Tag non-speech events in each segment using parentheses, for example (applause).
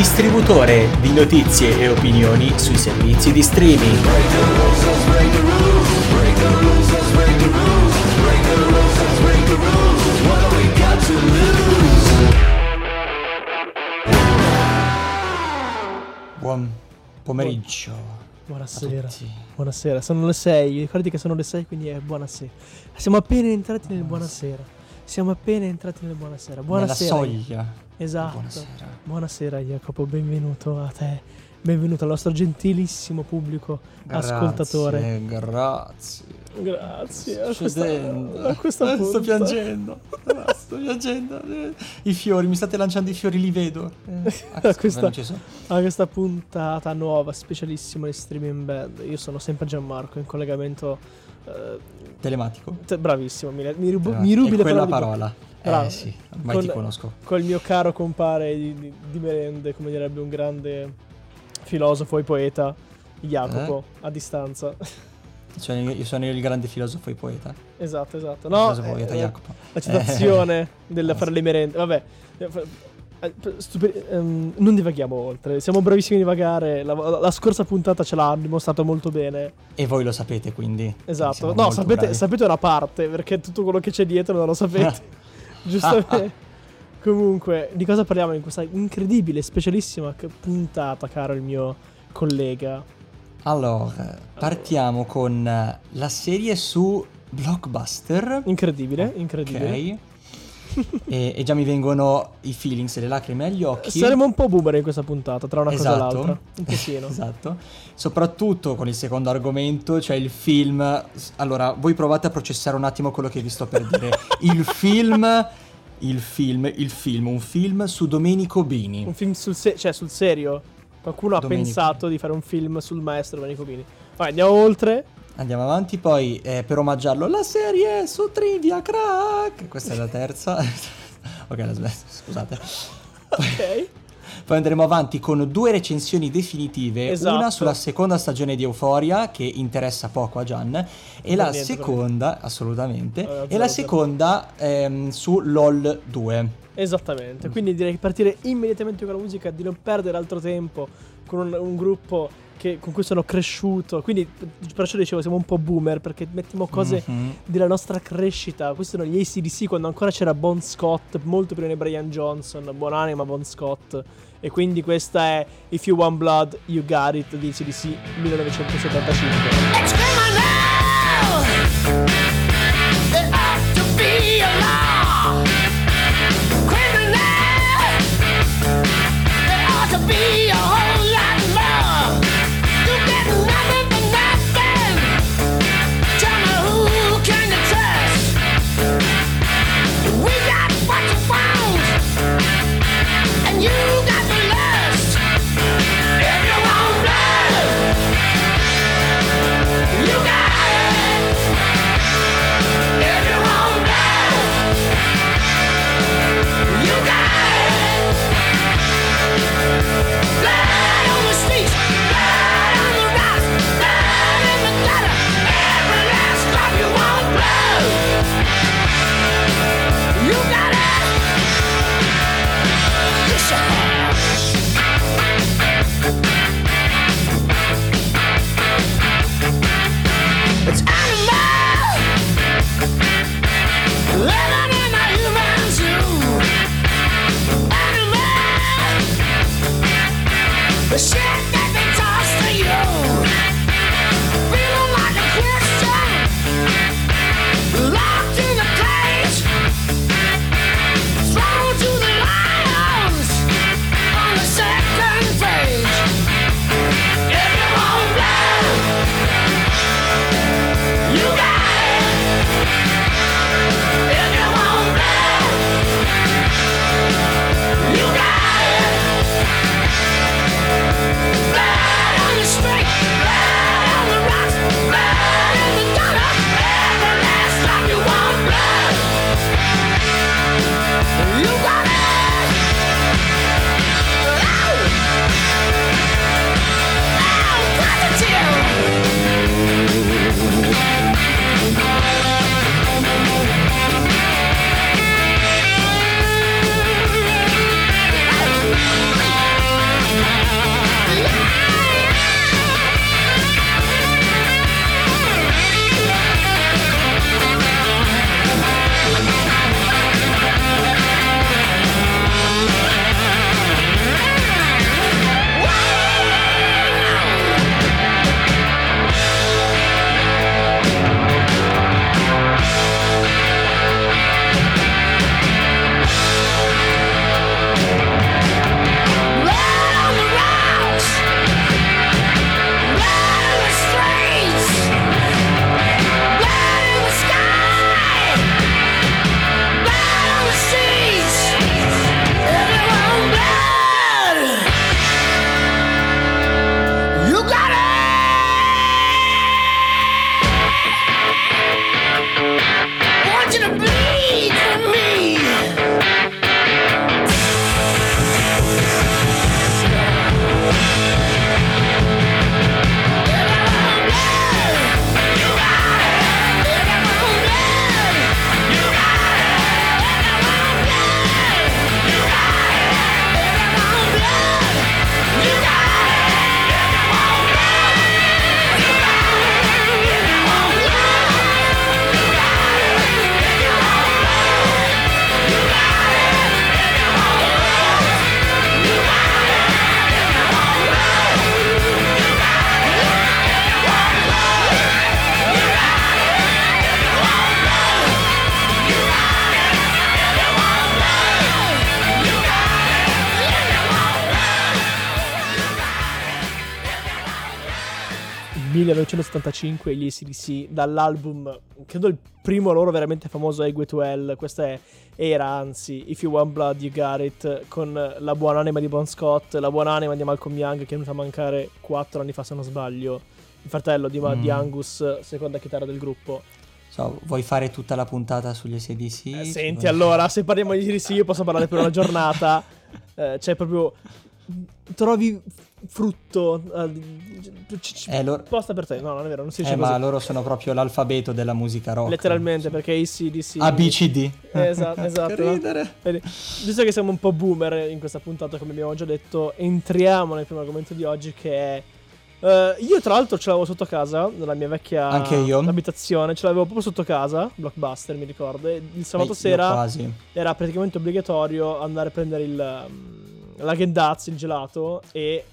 distributore di notizie e opinioni sui servizi di streaming. Buon pomeriggio. Buonasera. a tutti. Buonasera, sono le 6. Ricordi che sono le 6, quindi è buonasera. Siamo appena entrati nel buonasera. Siamo appena entrati nel buonasera. Buonasera. Nella soglia. Esatto. Buonasera. Buonasera Jacopo, benvenuto a te. Benvenuto al nostro gentilissimo pubblico ascoltatore. Grazie. Grazie. A Sto questa, scendendo. a questa Eh, Sto piangendo. Ah, Sto piangendo. I fiori, mi state lanciando i fiori, li vedo. (laughs) Eh, A questa- a questa puntata nuova, specialissima di Streaming Band. Io sono sempre Gianmarco in collegamento. Eh, Telematico. te- bravissimo, mi, mi, rubo- Eh, mi rubi di bocca. parola. Bravo. Eh sì, ormai Con- ti conosco. col mio caro compare di, di- di merende, come direbbe un grande filosofo e poeta, Jacopo, Eh? a distanza. Cioè, io sono il grande filosofo e poeta. esatto, esatto. No, filosofo poeta eh, Jacopo. la citazione (laughs) del Eh, fare sì. le merende. Vabbè, eh, eh, stupi- ehm, non divaghiamo oltre. Siamo bravissimi a divagare. La, la scorsa puntata ce l'ha dimostrato molto bene. E voi lo sapete, quindi. Esatto. No, sapete, sapete una parte, perché tutto quello che c'è dietro non lo sapete. (laughs) Giustamente. (laughs) Comunque, di cosa parliamo in questa incredibile, specialissima puntata, caro il mio collega? Allora, partiamo con eh, la serie su Blockbuster. Incredibile, incredibile. Ok. E, e già mi vengono i feelings le lacrime agli occhi. Saremo un po' boomer in questa puntata, tra una cosa e Esatto. l'altra. Un pochino. (laughs) esatto. Soprattutto con il secondo argomento, cioè il film. Allora, voi provate a processare un attimo quello che vi sto per dire. (laughs) il film. Il film, il film, un film su Domenico Bini. Un film sul, se- cioè, sul serio. Qualcuno ha Domenico. pensato di fare un film sul maestro Domenico Bini. Vai, andiamo oltre. Andiamo avanti, poi eh, per omaggiarlo la serie su Trivia Crack. Questa è la terza. (laughs) ok, la smesso, scusate. Ok. (laughs) Poi andremo avanti con due recensioni definitive, Esatto. una sulla seconda stagione di Euphoria che interessa poco a Gian e per la niente, seconda, assolutamente, Allora, e la seconda ehm, su LOL 2. Esattamente. Quindi direi di partire immediatamente con la musica, di non perdere altro tempo con un, un gruppo che- con cui sono cresciuto. Quindi, perciò dicevo, siamo un po' boomer perché mettiamo cose Mhm. della nostra crescita. Questi sono gli ACDC quando ancora c'era Bon Scott, molto prima di Brian Johnson, buonanima Bon Scott. E quindi questa è If You Want Blood, You Got It di ACDC 1975. It's criminal. 1975 gli ACDC dall'album, credo il primo loro veramente famoso Egue to Hell, questa è, era anzi If You Want Blood You Got It con la buonanima di Bon Scott, la buonanima di Malcolm Young che è venuta a mancare 4 anni fa se non sbaglio, il fratello di, Mm. di Angus, seconda chitarra del gruppo. So, vuoi fare tutta la puntata sugli SDC? Eh, senti allora, se parliamo di ACDC io posso parlare per una giornata, (laughs) Eh, c'è proprio... Trovi frutto... eh, c- c- Eh, loro- Posta per te, no non è vero, non si dice Eh, così. ma loro sono proprio l'alfabeto della musica rock. Letteralmente perché ACDC... A, B, C, D. Esatto, (laughs) esatto. Che ridere. Vedi, Visto che siamo un po' boomer in questa puntata, come abbiamo già detto, entriamo nel primo argomento di oggi che è. eh, io, tra l'altro, ce l'avevo sotto casa, nella mia vecchia abitazione. Ce l'avevo proprio sotto casa, Blockbuster, mi ricordo. E il sabato Eh, io sera era praticamente obbligatorio andare a prendere il. um, la Gendaz, il gelato, e.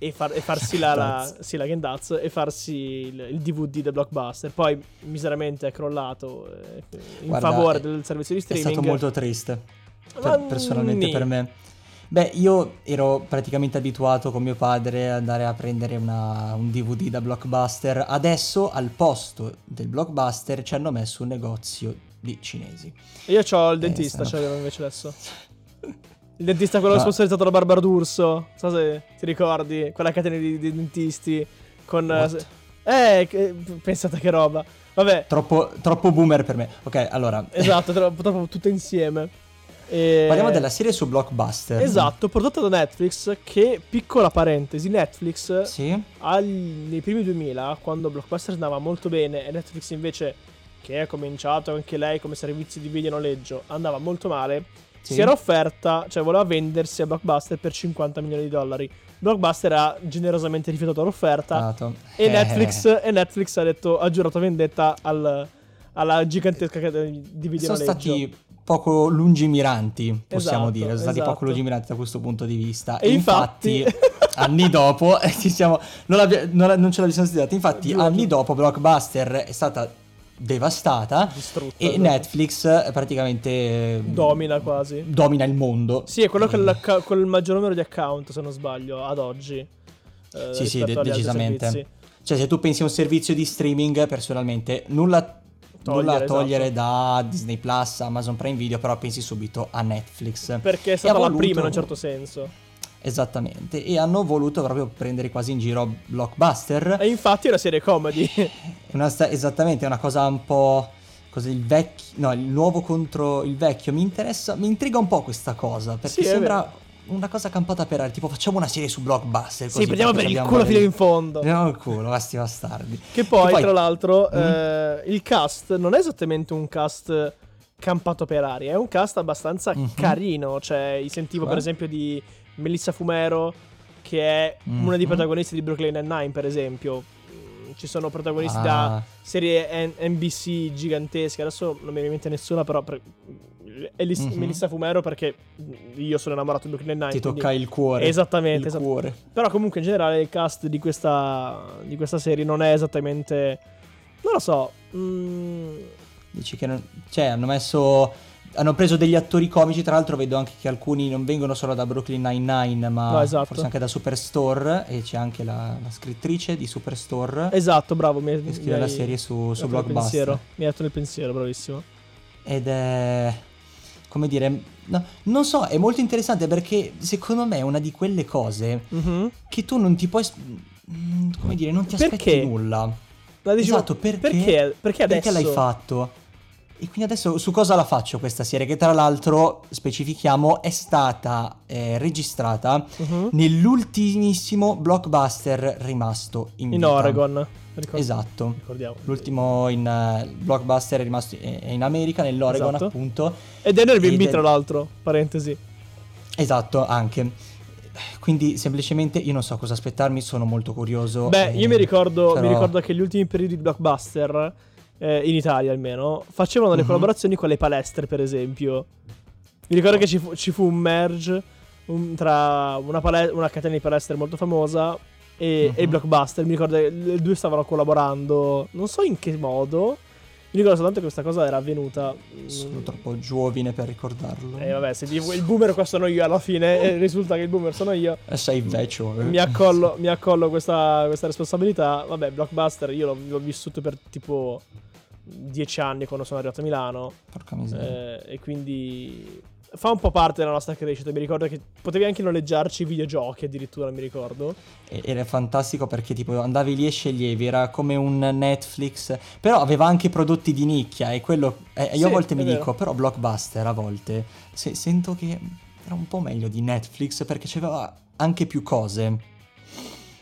E, far- e farsi la, la, sì, la Gendaz e farsi il, il DVD del blockbuster. Poi miseramente è crollato eh, in Guarda, favore è- del servizio di È streaming. stato molto triste. Per- personalmente nì. per me. Beh, io ero praticamente abituato con mio padre ad andare a prendere una- un DVD da Blockbuster. Adesso al posto del Blockbuster ci hanno messo un negozio di cinesi. Io ho il dentista, sono- ce l'avevo invece adesso. (laughs) Il dentista quello Ma- sponsorizzato da Barbara D'Urso. Non so se ti ricordi, quella catena di, di dentisti con... eh, What? Eh, pensate che roba. Vabbè, Troppo, troppo boomer per me. Ok, allora. esatto, troppo, troppo tutto insieme. E- Parliamo della serie su Blockbuster. Esatto, prodotta da Netflix che, piccola parentesi, Netflix Sì. al- nei primi 2000, quando Blockbuster andava molto bene e Netflix invece, che ha cominciato anche lei come servizio di video noleggio, andava molto male, Sì. si era offerta, cioè voleva vendersi a Blockbuster per 50 milioni di dollari. Blockbuster ha generosamente rifiutato l'offerta Dato. e, Eh, Netflix, e Netflix ha detto, ha giurato vendetta al- alla gigantesca catena di video sono stati poco lungimiranti, possiamo Esatto, dire, sono stati esatto. poco lungimiranti da questo punto di vista. E E infatti- infatti, anni dopo, (laughs) eh, ci siamo, non, non non ce l'abbiamo studiata, infatti anni dopo Blockbuster è stata devastata Distrutta, e esatto. Netflix eh, praticamente eh, Domina quasi. domina il mondo. Sì, è quello con, con il maggior numero di account, se non sbaglio, ad oggi. eh, Sì, sì, de- decisamente. Cioè, se tu pensi a un servizio di streaming, personalmente, nulla Togliere, nulla a togliere esatto. da Disney Plus, Amazon Prime Video, però pensi subito a Netflix. Perché è stata la voluto- prima in un certo senso. Esattamente, e hanno voluto proprio prendere quasi in giro Blockbuster. E infatti è una serie comedy. (laughs) Una sta- esattamente, è una cosa un po'. Così il vecchio. No, il nuovo contro il vecchio. Mi interessa. Mi intriga un po' questa cosa. Perché Sì, sembra una cosa campata per aria. Tipo, facciamo una serie su Blockbuster. sì, così, prendiamo per il culo fino in fondo. Prendiamo il culo, questi bastardi. Che poi, Che tra l'altro, Mm. eh, il cast non è esattamente un cast campato per aria, è un cast abbastanza Mhm. carino. Cioè, sentivo per Cioè? esempio di Melissa Fumero, che è una dei Mhm. protagonisti di Brooklyn Nine-Nine, per esempio. Mm, Ci sono protagonisti Ah. da serie N- NBC gigantesche. Adesso non mi viene in mente nessuna, però. Per... Elis- Mhm. Melissa Fumero, perché io sono innamorato di Brooklyn Nine. Ti quindi- tocca il cuore. Esattamente, Il esatto. cuore. Però comunque in generale il cast di questa, di questa serie non è esattamente... Non lo so. mm, Dici che non... Cioè, hanno messo... Hanno preso degli attori comici, tra l'altro vedo anche che alcuni non vengono solo da Brooklyn Nine-Nine, ma No, esatto. forse anche da Superstore, e c'è anche la, la scrittrice di Superstore esatto, bravo. Mi, che mi scrive hai- la serie su, mi su il Blockbuster. pensiero. Mi hai dato nel pensiero, bravissimo. Ed è... come dire... no, non so, è molto interessante perché secondo me è una di quelle cose Mhm. che tu non ti puoi... come dire, non ti aspetti Perché? nulla. La dicevo- Esatto, perché? Perché, perché adesso? Perché l'hai fatto? E quindi adesso su cosa la faccio questa serie? Che tra l'altro, specifichiamo, è stata eh, registrata Mhm. nell'ultimissimo blockbuster rimasto in, In. Oregon. Ricordo- Esatto. Ricordiamo. L'ultimo in, eh, blockbuster è rimasto in, in America, nell'Oregon Esatto. appunto. Ed è nel B&B è- tra l'altro, parentesi. Esatto, anche. Quindi semplicemente io non so cosa aspettarmi, sono molto curioso. Beh, eh, io mi ricordo, però- mi ricordo che gli ultimi periodi di blockbuster, eh, in Italia almeno, facevano le Mhm. collaborazioni con le palestre, per esempio. Mi ricordo che ci fu, ci fu un merge un- tra una, pale- una catena di palestre molto famosa e, e il Mhm. blockbuster. Mi ricordo che le due stavano collaborando, non so in che modo. Mi ricordo soltanto che questa cosa era avvenuta. mm, Sono troppo giovine per ricordarlo. E vabbè, se dico il boomer qua sono io alla fine, e (laughs) risulta che il boomer sono io. Eh, sei vecchio. eh. Mi accollo, mi accollo questa, questa responsabilità. Vabbè, Blockbuster io l'ho, l'ho vissuto per tipo dieci anni quando sono arrivato a Milano. Porca miseria. eh, e quindi fa un po' parte della nostra crescita. Mi ricordo che potevi anche noleggiarci videogiochi, addirittura mi ricordo. Era fantastico perché tipo andavi lì e sceglievi, era come un Netflix, però aveva anche prodotti di nicchia e quello... eh, io Sì, a volte mi vero. dico, però Blockbuster a volte se- sento che era un po' meglio di Netflix perché c'aveva anche più cose.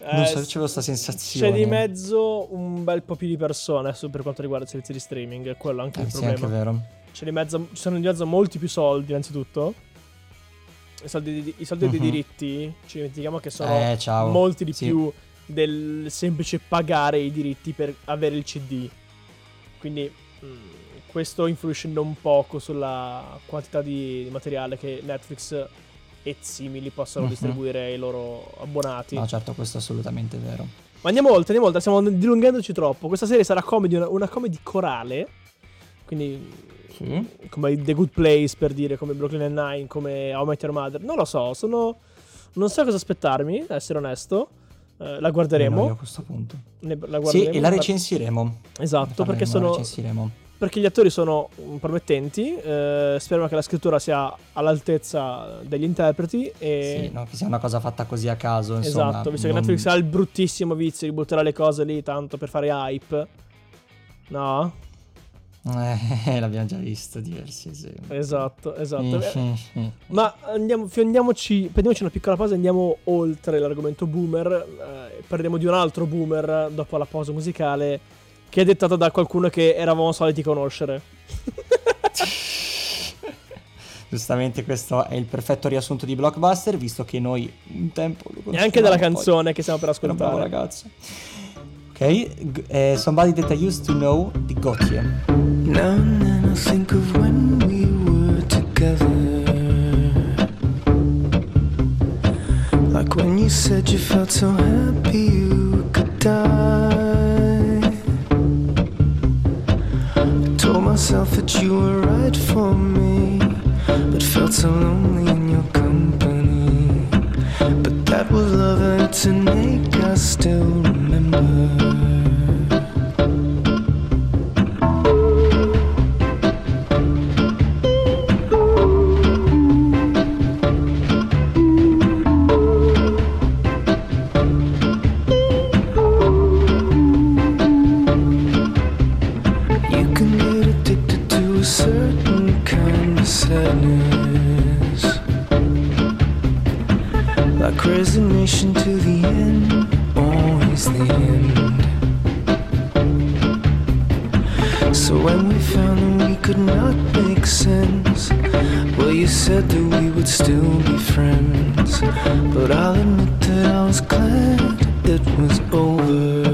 Non Eh, so, c'avevo questa sensazione. C'è di mezzo un bel po' più di persone per quanto riguarda i servizi di streaming, è quello anche Eh, il sì, problema. anche vero. C'è di mezzo, ci sono di mezzo molti più soldi, innanzitutto. I soldi, di- i soldi dei Mhm. diritti, ci dimentichiamo che sono Eh, molti di Sì. più del semplice pagare i diritti per avere il CD. Quindi mm, questo influisce non poco sulla quantità di, di materiale che Netflix e simili possono Mhm. distribuire ai loro abbonati. No, certo, questo è assolutamente vero. Ma andiamo oltre, andiamo oltre, stiamo dilungandoci troppo. Questa serie sarà comedy, una, una comedy corale. Quindi Sì. come The Good Place per dire, come Brooklyn Nine, come How I Met Your Mother. Non lo so, sono non so cosa aspettarmi, ad essere onesto. Eh, la guarderemo. a questo punto. Ne- la Sì, guarderemo, e la par- Esatto, perché La sono recensiremo. Perché gli attori sono mm, promettenti. eh, speriamo che la scrittura sia all'altezza degli interpreti. E... Sì, no, che sia una cosa fatta così a caso, insomma. esatto, visto che non- Netflix ha il bruttissimo vizio di buttare le cose lì tanto per fare hype. No? Eh, (laughs) l'abbiamo già visto diversi esempi. Esatto, esatto. Eh. Ma andiamo, fiondiamoci, prendiamoci una piccola pausa e andiamo oltre l'argomento boomer. eh, parleremo di un altro boomer dopo la pausa musicale che è dettata da qualcuno che eravamo soliti conoscere. (laughs) Giustamente questo è il perfetto riassunto di Blockbuster, visto che noi un tempo lo E anche della canzone che stiamo per poi era un bravo ascoltare. ragazzo. Ok, g- eh, Somebody That I Used To Know di Gautier. Now and then I think of when we were together. Like when you said you felt so happy you could die. Myself that you were right for me, but felt so lonely in your company. But that was love and tonight us still remember. So when we found that we could not make sense, well, you said that we would still be friends. But I'll admit that I was glad it was over.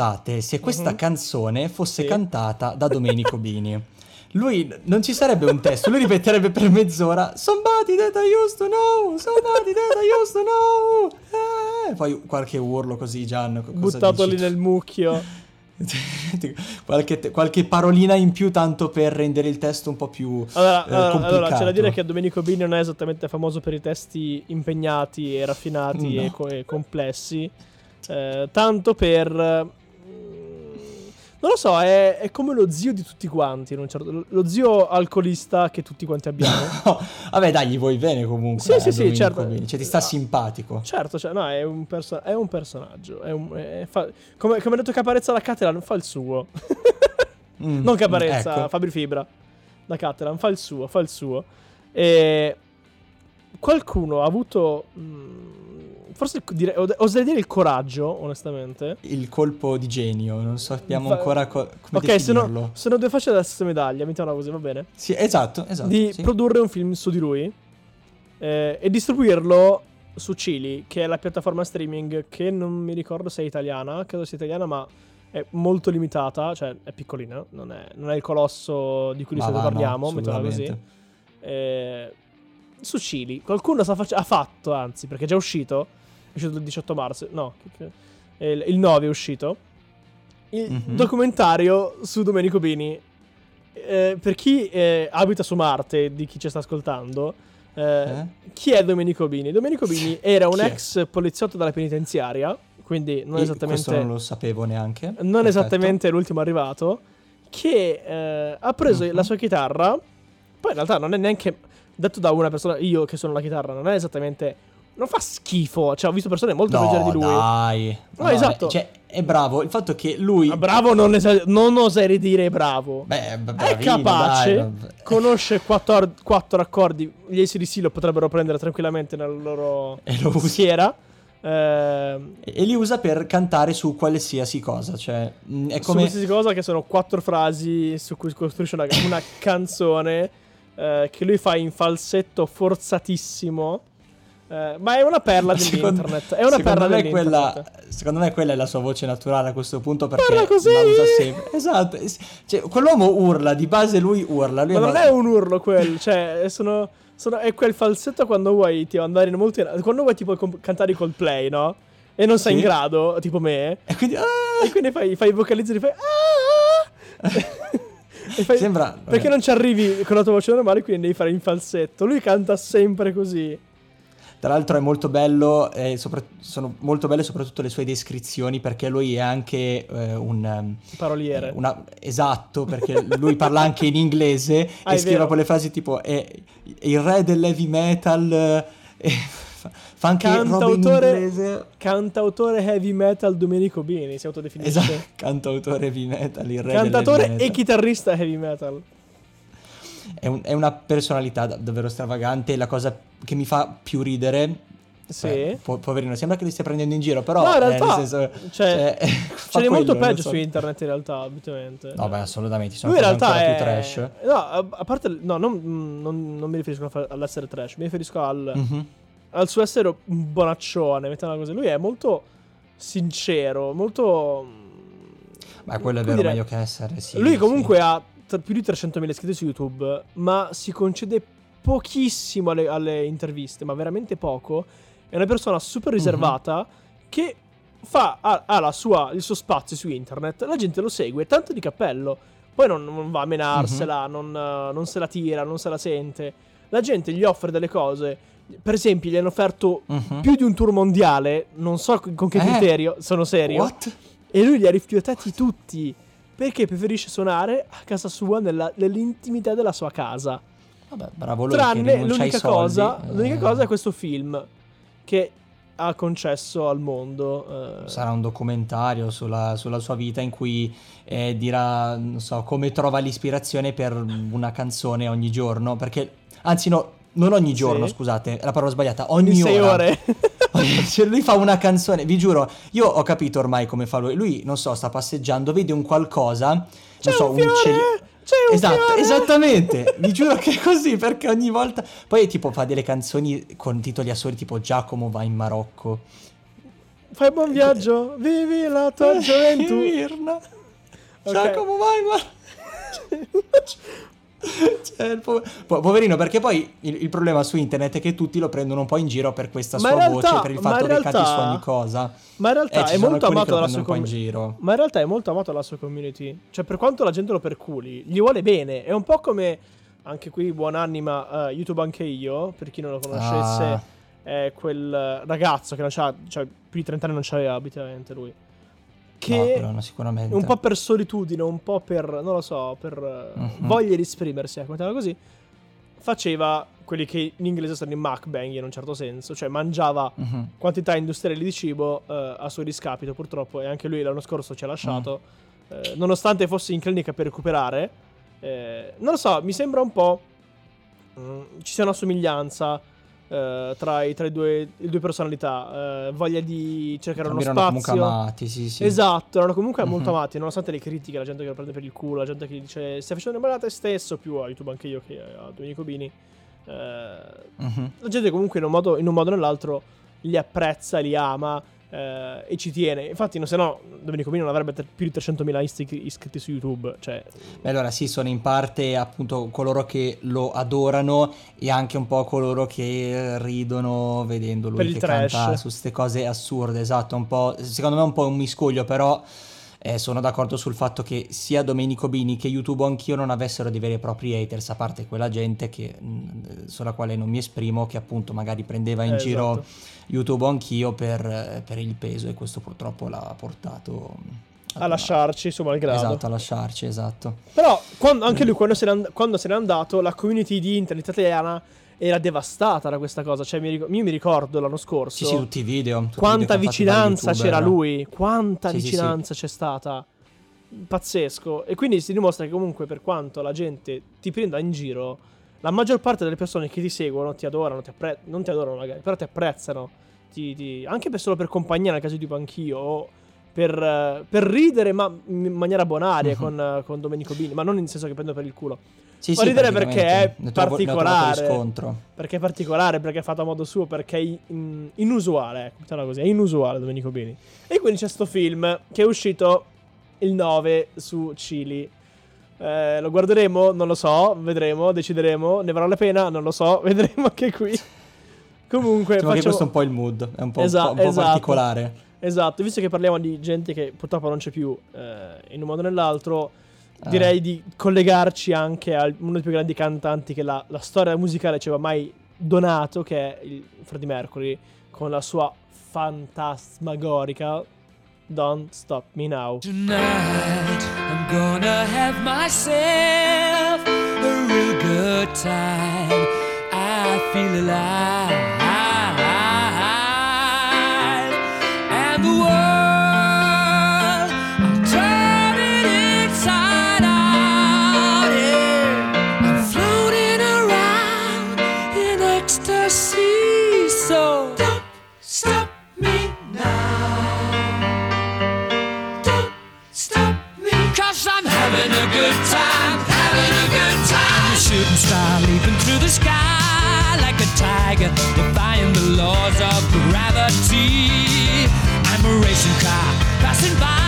Pensate se questa Mhm. canzone fosse Sì. cantata da (laughs) Domenico Bini. Lui non ci sarebbe un testo, lui ripeterebbe per mezz'ora Somebody that I used to know, somebody that I used to know. Eh, poi qualche urlo così, Gian. co- cosa Buttato dici? lì nel mucchio. (laughs) qualche, qualche parolina in più tanto per rendere il testo un po' più Allora, eh, allora, complicato. allora, c'è da dire che Domenico Bini non è esattamente famoso per i testi impegnati e raffinati No. e, co- e complessi. eh, tanto per. Non lo so, è, è come lo zio di tutti quanti. certo- lo- zio alcolista che tutti quanti abbiamo. (laughs) Vabbè, dai, gli vuoi bene comunque. Sì, eh, sì, sì, certo. Bini. Cioè, ti sta simpatico. certo, cioè, no, è un, perso- è un personaggio. È un- è- fa- come, come ha detto Caparezza da Cateran, fa il suo. (laughs) Mm, Non Caparezza, ecco. Fabri Fibra. Da Cateran, fa il suo, fa il suo. E qualcuno ha avuto. mm, forse dire- oserei dire il coraggio, onestamente. Il colpo di genio, non sappiamo Fa- ancora co- come Ok, sono, sono due facce della stessa medaglia, mettiamola così, va bene? Sì, esatto, esatto. di sì. produrre un film su di lui eh, e distribuirlo su Chili, che è la piattaforma streaming che non mi ricordo se è italiana, credo sia italiana, ma è molto limitata, cioè è piccolina, non è, non è il colosso di cui di solito va, no, parliamo, mettiamola così. Eh, su Chili, qualcuno sta faccia- ha fatto, anzi, perché è già uscito, è uscito il 18 marzo, no, il, il 9 è uscito, il Mhm. documentario su Domenico Bini. Eh, per chi eh, abita su Marte, di chi ci sta ascoltando, eh, Eh? chi è Domenico Bini? Domenico Bini era un Chi è? ex poliziotto della penitenziaria, quindi non E esattamente Questo non lo sapevo neanche. non Perfetto. esattamente l'ultimo arrivato, che eh, ha preso Mhm. la sua chitarra. Poi in realtà non è neanche detto da una persona, io che sono la chitarra, non è esattamente. Non fa schifo. Cioè, ho visto persone molto No, peggiori di lui. dai. No, esatto. Cioè, è bravo. Il fatto che lui... Ah, bravo, non, esa- non oserei dire bravo. Beh, b- è bravino, capace, dai, conosce quattro, ar- quattro accordi. Gli ACDC lo potrebbero prendere tranquillamente nella loro E lo schiera. Ehm, E li usa per cantare su qualsiasi cosa. Cioè, mh, è su come... qualsiasi cosa che sono quattro frasi su cui costruisce una, una (laughs) canzone eh, che lui fa in falsetto forzatissimo. Eh, ma è una perla Secondo- dell'internet. È una secondo perla me quella, secondo me quella è la sua voce naturale a questo punto perché Parla così! la usa sempre. Esatto. es- Cioè, quell'uomo urla, di base lui urla. Lui Ma non è un urlo quel, cioè sono, sono- è quel falsetto quando vuoi tipo, andare in molti quando vuoi tipo com- cantare i Coldplay, no? E non sei Sì. in grado, tipo me. E quindi... ah! E quindi fai, fai i vocalizzi e fai "Ah!" Fai- Sembra- Perché vabbè. non ci arrivi con la tua voce normale, quindi devi fare in falsetto. Lui canta sempre così. Tra l'altro è molto bello, e sopra- sono molto belle soprattutto le sue descrizioni perché lui è anche eh, un... ehm, Paroliere. eh, una- esatto, perché lui parla anche in inglese (laughs) Ah, e scrive quelle frasi tipo è, è il re dell'heavy metal eh, fa, anche Cantautore, inglese. cantautore heavy metal Domenico Bini, si autodefinisce. Esatto, cantautore heavy metal, il re Cantatore dell'heavy e metal. chitarrista heavy metal. È, un- è una personalità da- davvero stravagante. La cosa che mi fa più ridere. Sì. eh, po- poverino, sembra che li stia prendendo in giro, però. No, in eh, realtà, nel senso, cioè, fa Ce n'è molto peggio so. su internet in realtà, ovviamente. No, beh, assolutamente. Sono Lui in realtà è... più trash. No, a, parte... No, non, non- non mi riferisco all'essere trash, mi riferisco al, Mhm. al suo essere un bonaccione, mettiamola così. Lui è molto sincero, molto... Ma quello è vero, dire, meglio che essere. Sì, lui sì. comunque ha tra- più di 300.000 iscritti su YouTube, ma si concede pochissimo alle, alle interviste, ma veramente poco. È una persona super riservata che fa, ha, ha la sua- il suo spazio su internet, la gente lo segue, tanto di cappello. Poi non, non va a menarsela, non, eh, non se la tira, non se la sente. La gente gli offre delle cose. Per esempio, gli hanno offerto Mhm. più di un tour mondiale, non so con che Eh? criterio, sono serio. What? E lui li ha rifiutati tutti. Perché preferisce suonare a casa sua, nella- nell'intimità della sua casa. Vabbè, bravo lui Tranne l'unica cosa, eh, l'unica cosa è questo film che ha concesso al mondo. eh, Sarà un documentario sulla, sulla sua vita in cui eh, dirà, non so, come trova l'ispirazione per una canzone ogni giorno. Perché, anzi, no, non ogni giorno, Sì. scusate, è la parola sbagliata. Ogni sei ora. ore. Se (laughs) lui fa una canzone, vi giuro, io ho capito ormai come fa lui. Lui, non so, sta passeggiando, vede un qualcosa, C'è non so, un fiore! un Esatto, fiore. esattamente. (laughs) Vi giuro che è così perché ogni volta. Poi, tipo, fa delle canzoni con titoli assoli, tipo Giacomo va in Marocco. Fai buon viaggio, vivi la tua (laughs) gioventù. Mirna. Ok. Giacomo va in Marocco. (laughs) Cioè, po- po- poverino, perché poi il, il problema su internet è che tutti lo prendono un po' in giro per questa Ma sua realtà- voce, per il fatto in che realtà- su ogni cosa. Ma in realtà Eh, è molto amato dalla sua community. Ma in realtà è molto amato dalla sua community. Cioè, per quanto la gente lo perculi, gli vuole bene. È un po' come anche qui, buonanima, eh, YouTube anche io, per chi non lo conoscesse, Ah. è quel ragazzo che non c'ha, cioè, più di 30 anni non c'aveva abitualmente lui. Che quello no, sicuramente. un po' per solitudine, un po' per, non lo so, per Mhm. voglia di esprimersi, ecco, mettiamola così, faceva quelli che in inglese sono i mukbang in un certo senso, cioè mangiava Mhm. quantità industriali di cibo eh, a suo discapito purtroppo e anche lui l'anno scorso ci ha lasciato Mm. eh, nonostante fosse in clinica per recuperare eh, non lo so mi sembra un po' mm, ci sia una somiglianza eh, tra, i, tra i due, le due personalità eh, voglia di cercare uno Erano comunque spazio amati, sì, sì. Esatto, erano comunque Mhm. molto amati, nonostante le critiche, la gente che lo prende per il culo, la gente che dice stai facendo male a te stesso, più a YouTube anche io che a Domenico Bini. Eh, Mhm. la gente comunque in un modo, in un modo o nell'altro li apprezza, li ama eh, e ci tiene. Infatti, no, se no, Domenico Bini non avrebbe tre- più di 300.000 isti- iscritti su YouTube. Cioè, Beh, allora sì, sono in parte appunto coloro che lo adorano e anche un po' coloro che ridono vedendo lui Per che canta su queste cose assurde, esatto, un po', secondo me è un po' un miscuglio, però eh, sono d'accordo sul fatto che sia Domenico Bini che YouTube anch'io non avessero dei veri e propri haters, a parte quella gente che, mh, sulla quale non mi esprimo, che appunto magari prendeva in Eh, giro esatto. YouTube anch'io per, eh, per il peso e questo purtroppo l'ha portato a lasciarci su malgrado. Esatto, a lasciarci, esatto. Però quando- anche lui quando se, n'è and- quando se n'è andato, la community di internet italiana era devastata da questa cosa. Cioè, mi ric- io mi ricordo l'anno scorso. Sì, sì, tutti i video. tutti quanta video vicinanza c'era lui, quanta Sì, sì, vicinanza c'è stata. Pazzesco. E quindi si dimostra che comunque per quanto la gente ti prenda in giro, la maggior parte delle persone che ti seguono ti adorano, ti appre- non ti adorano magari, però ti apprezzano. Ti- ti- anche per solo per compagnia, nel caso di tipo anch'io, o per, per ridere ma in maniera bonaria Mhm. con, con Domenico Bini, ma non in senso che prendo per il culo. Sì, Fa sì, ridere perché è. Ne trovo- particolare. riscontro. Perché è particolare, perché è fatto a modo suo, perché è in- inusuale, ecco, mettiamola così, è inusuale Domenico Bini. E quindi c'è sto film che è uscito il 9 su Chili. Eh, lo guarderemo? Non lo so, vedremo, decideremo. Ne varrà la pena? Non lo so, (laughs) vedremo anche qui. Comunque, Diciamo facciamo... questo è un po' il mood, è un po', Esa- un po', un po' esatto. particolare. Esatto, visto che parliamo di gente che purtroppo non c'è più eh, in un modo o nell'altro, Direi di collegarci anche a uno dei più grandi cantanti che la, la storia musicale ci aveva mai donato, che è il Freddie Mercury, con la sua fantasmagorica Don't Stop Me Now. Tonight I'm gonna have myself a real good time. I feel alive. And the world, defying the laws of gravity. I'm a racing car passing by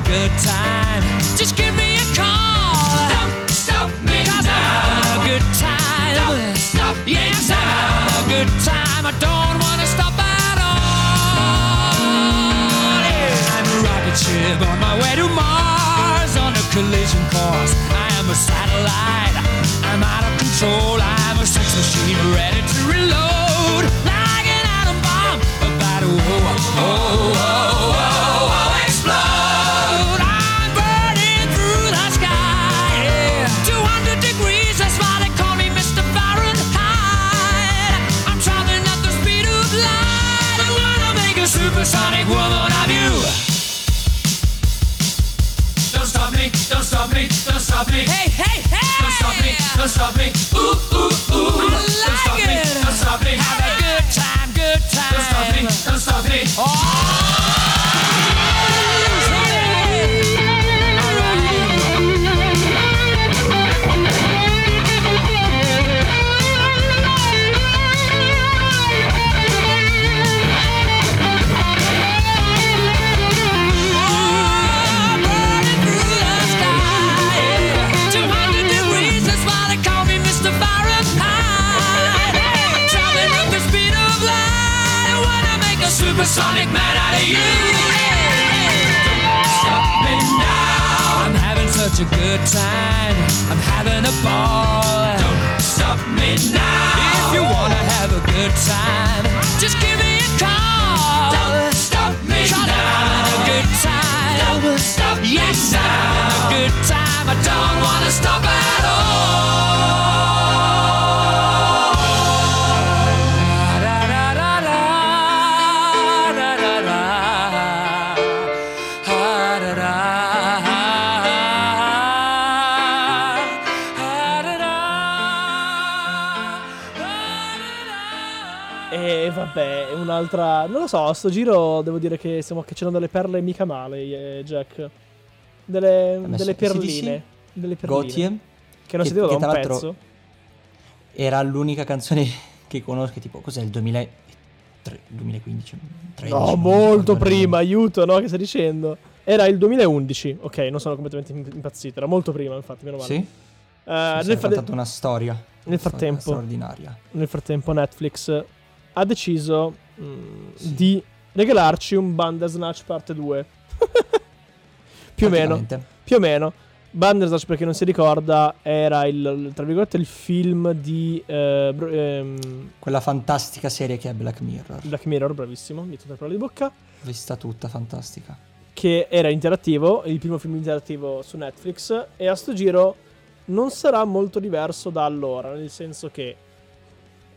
a good time, just give me a call. Don't stop me Cause now. I'm having a good time. Don't stop me yes, now. I'm having a good time. I don't wanna stop at all. Yeah. I'm a rocket ship on my way to Mars on a collision course. I am a satellite. I'm out of control. I'm a sex machine stop me. Hey, hey, hey! Don't stop me, don't stop me. Ooh, ooh, ooh. I like don't stop me, it. don't stop me. Have a good time, good time. Don't stop me, don't stop me. Oh. So, sto giro devo dire che stiamo cacciando delle perle mica male, eh, Jack. Delle, messo delle perline. Delle perline. Gothie, Che non da che un pezzo. era l'unica canzone (laughs) che conosco, tipo, cos'è il 2003, 2015? 13, No, molto prima, aiuto, no? Che stai dicendo? Era il 2011, ok, non sono completamente im- impazzito, era molto prima, infatti, meno male. Sì? Eh, Mi nel, raccontando una storia. nel frattempo, straordinaria. nel frattempo Netflix ha deciso mm, di regalarci un Bandersnatch parte 2. (laughs) più o meno, più o meno. Bandersnatch, per chi non si ricorda, era il, tra virgolette, il film di eh, bro- ehm, Quella fantastica serie che è Black Mirror. Black Mirror, bravissimo, mi tutta parola di bocca. Vista tutta, fantastica. che era interattivo, il primo film interattivo su Netflix, e a sto giro non sarà molto diverso da allora, nel senso che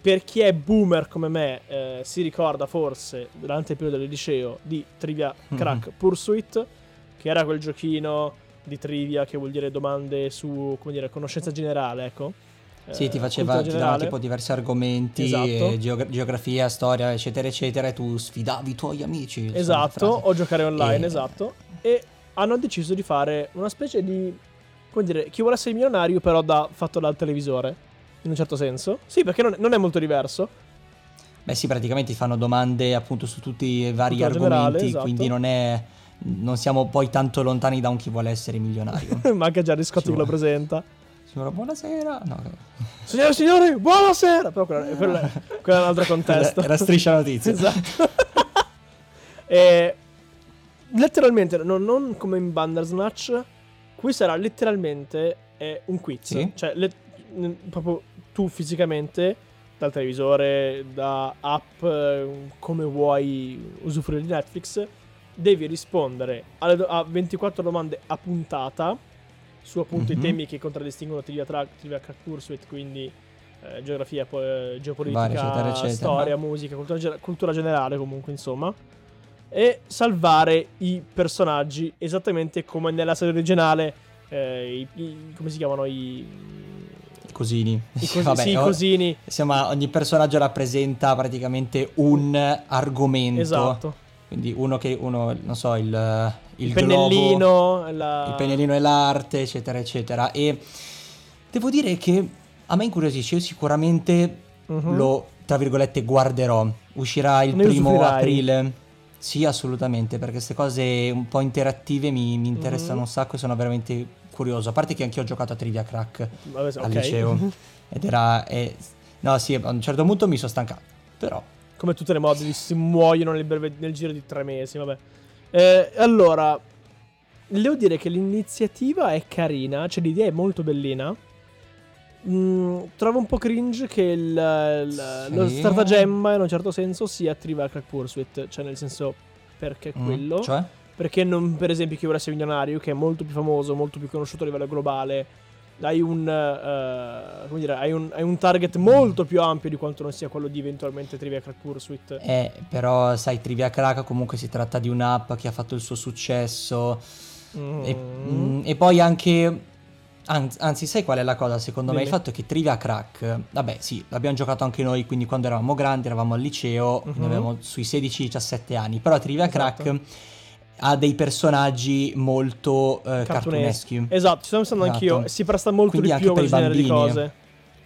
per chi è boomer come me eh, si ricorda forse durante il periodo del liceo di Trivia Crack Pursuit, che era quel giochino di trivia che vuol dire domande su, come dire, conoscenza generale, ecco. Sì, Eh, ti faceva cultura ti dava tipo diversi argomenti, Esatto. eh, geogra- geografia, storia, eccetera, eccetera, e tu sfidavi i tuoi amici. Esatto, o giocare online, E- esatto. E hanno deciso di fare una specie di. come dire, chi vuole essere milionario, però da, fatto dal televisore. In un certo senso. Sì, perché non, non è molto diverso. Beh sì, praticamente ti fanno domande appunto su tutti i vari Cultura argomenti, generale, esatto. quindi non è... Non siamo poi tanto lontani da un chi vuole essere milionario. (laughs) Manca già Scotti Sì, che lo presenta. Signora, buonasera. No, Signore e signori, buonasera! Però quella, (laughs) quella, quella è un altro contesto. era striscia notizie. (laughs) esatto. e letteralmente, non, non come in Bandersnatch, qui sarà letteralmente eh, un quiz. Sì. Cioè, le- proprio tu fisicamente, dal televisore, da app, eh, come vuoi usufruire di Netflix, devi rispondere do- a 24 domande a puntata su appunto i Mhm. temi che contraddistinguono Trivia Track, Trivia Crack Pursuit, quindi eh, geografia, po- eh, geopolitica, Vari, eccetera, eccetera. storia, musica, cultura, cultura generale comunque insomma. E salvare i personaggi esattamente come nella serie originale, eh, i, i- come si chiamano i... Cosini. I, (laughs) cosi- Vabbè, sì, i cosini. Insomma, ogni personaggio rappresenta praticamente un argomento. Esatto. Quindi uno che, uno, non so, il, il, Il, globo, pennellino, la... il pennellino e l'arte, eccetera, eccetera. E devo dire che a me incuriosisce, io sicuramente Mhm. lo, tra virgolette, guarderò. Uscirà il Ne primo usufruirai. aprile. Sì, assolutamente, perché queste cose un po' interattive mi, mi interessano Mhm. un sacco e sono veramente curioso. A parte che anch'io ho giocato a Trivia Crack Vabbè, al ok. liceo. (laughs) Ed era... eh, no, sì, a un certo punto mi sono stancato. Però... Come tutte le mod si muoiono nel, breve- nel giro di tre mesi, vabbè. Eh, allora, devo dire che l'iniziativa è carina, cioè l'idea è molto bellina. Mm, trovo un po' cringe che il, il- lo Sì. stratagemma in un certo senso sia Trivial Crack Pursuit, cioè nel senso perché mm, quello? Cioè? Perché non, per esempio, chi vuole essere milionario, che è molto più famoso, molto più conosciuto a livello globale, hai un, eh, come dire, hai un, hai un target molto più ampio di quanto non sia quello di eventualmente Trivia Crack Pursuit. Eh, però sai, Trivia Crack comunque si tratta di un'app che ha fatto il suo successo. Mm. E, mm, e poi anche. Anzi, anzi, sai qual è la cosa? Secondo me il Dimmi. fatto è che Trivia Crack, vabbè, sì, l'abbiamo giocato anche noi, quindi quando eravamo grandi, eravamo al liceo, quindi Mhm. avevamo sui 16-17 anni. Però Trivia Esatto. Crack ha dei personaggi molto eh, Cartooneschi. cartooneschi. Esatto, ci sto pensando Esatto. anch'io. Si presta molto Quindi di più a questo genere di cose.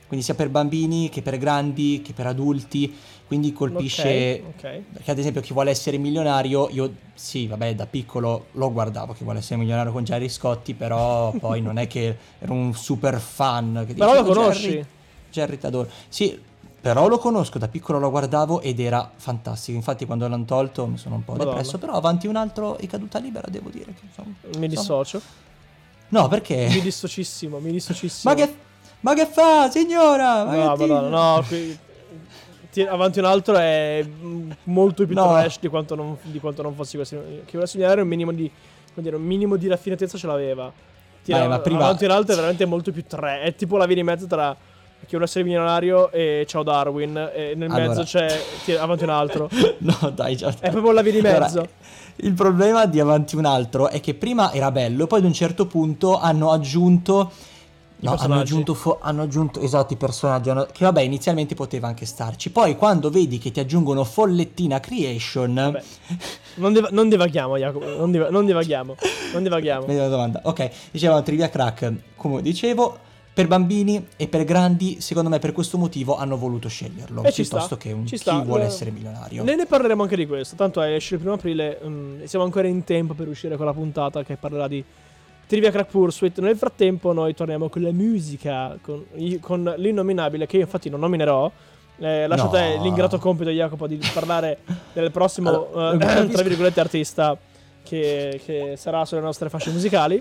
Quindi sia per bambini che per grandi che per adulti. Quindi colpisce. Ok, ok. Perché ad esempio chi vuole essere milionario, io sì, vabbè, da piccolo lo guardavo chi vuole essere milionario con Jerry Scotti, però poi non è che ero un super fan. Che Però lo dice, "Oh, conosci? Jerry, Jerry t'adoro. Sì, però lo conosco, da piccolo lo guardavo ed era fantastico. Infatti quando l'hanno tolto mi sono un po' Madonna. depresso, però avanti un altro e caduta libera devo dire che insomma, Mi dissocio. No, perché? Mi dissocissimo, mi dissocissimo. ma, che, ma che fa, signora? Ma No, che madonna, no, qui- ti- avanti un altro è mm, molto più No. trash di quanto non, di quanto non fossi questo. Chi voleva segnalare un minimo di, come dire, un minimo di raffinatezza ce l'aveva. Ti- Vai, ma prima- Avanti un altro è veramente molto più tre. È tipo la via di mezzo tra chi vuole essere milionario e ciao Darwin. E nel Allora. mezzo c'è ti- avanti un altro. (laughs) No, dai, già. È proprio la via di Allora, mezzo. il problema di Avanti un altro è che prima era bello, poi ad un certo punto hanno aggiunto. No, hanno aggiunto, fo- hanno aggiunto esatto i personaggi. hanno- che vabbè, inizialmente poteva anche starci. Poi quando vedi che ti aggiungono Follettina Creation. Vabbè. Non, diva- non divaghiamo, Jacopo. Non, diva- non divaghiamo. Non divaghiamo. (laughs) Domanda. Ok, dicevamo Trivia Crack. Come dicevo, per bambini e per grandi, secondo me per questo motivo hanno voluto sceglierlo. E ci piuttosto sta, che un chi sta. vuole Eh, essere milionario. Ne, ne parleremo anche di questo. Tanto è esce il primo aprile. mm, siamo ancora in tempo per uscire con la puntata che parlerà di Trivia Crack Pursuit. Nel frattempo, noi torniamo con la musica, con, con l'innominabile, che io infatti non nominerò. Eh, lascio No. te l'ingrato compito, Jacopo, di parlare del prossimo, Allora, eh, tra virgolette, artista che, che sarà sulle nostre fasce musicali.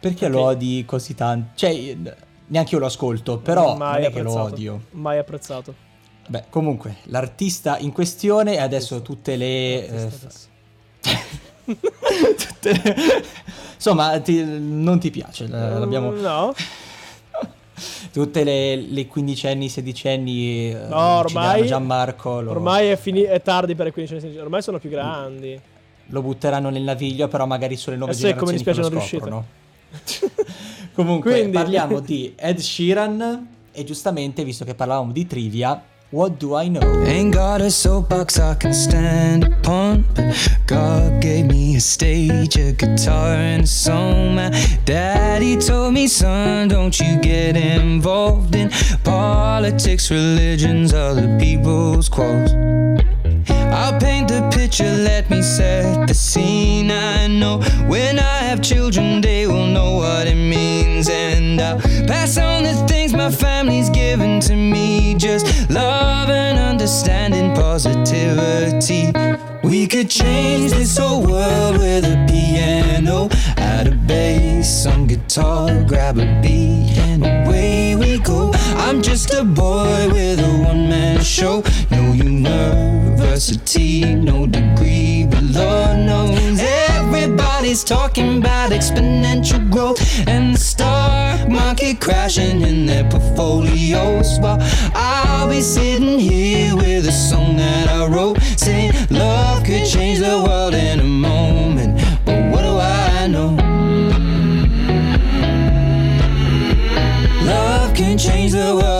Perché Ok. lo odi così tanto? Cioè, eh, neanche io lo ascolto, però Mai non è che lo odio. Mai apprezzato. Beh, comunque, l'artista in questione e adesso tutte le... eh, (laughs) tutte le- Insomma, ti- non ti piace, l'abbiamo... Mm, No, (laughs) Tutte le, le quindicenni, sedicenni... eh, No, ormai- Gianmarco, lo, ormai è, fini- è tardi per i 15 anni. Ormai sono più grandi. lo butteranno nel naviglio, però magari sulle nuove Eh come generazioni mi che spiace lo non scoprono. (laughs) Comunque, Quindi- parliamo (laughs) di Ed Sheeran e giustamente, visto che parlavamo di trivia, what do I know? Ain't got a soapbox I can stand upon. God gave me a stage, a guitar, and a song. My daddy told me, son, don't you get involved in politics, religions, other people's quarrels. I'll paint the picture, let me set the scene. I know when I have children, love and understanding, positivity. We could change this whole world with a piano, add a bass, some guitar, grab a beat, and away we go. I'm just a boy with a one man show. No university, no degree, but Lord knows everybody's talking about exponential growth and the stock market crashing in their portfolios. While I'll be sitting here with a song that I wrote, saying love could change the world in a moment. But what do I know? Love can change the world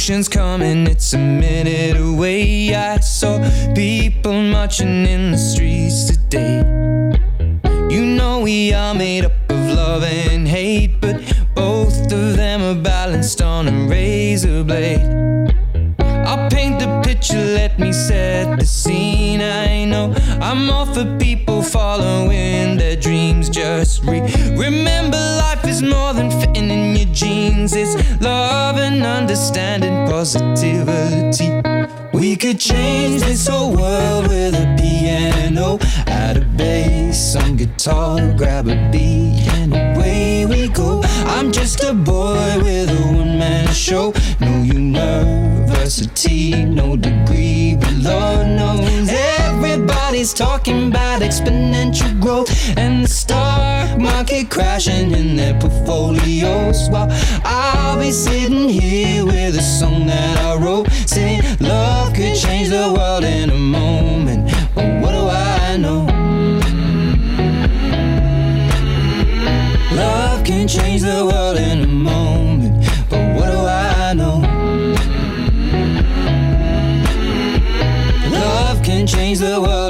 revolution's coming, it's a minute away. I saw people marching in the streets today. You know we are made up of love and hate, but both of them are balanced on a razor blade. I'll paint the picture, let me set the scene. I know I'm all for people following their dreams. Just re- remember, life is more than It's love and understanding, positivity. We could change this whole world with a piano, add a bass, some guitar, grab a beat, and away we go. I'm just a boy with a one man show. No university, no degree, but Lord knows everybody's talking about exponential growth and the stock crashing in their portfolios. While I'll be sitting here with a song that I wrote, saying love could change the world in a moment. But what do I know? Love can change the world in a moment, but what do I know? Love can change the world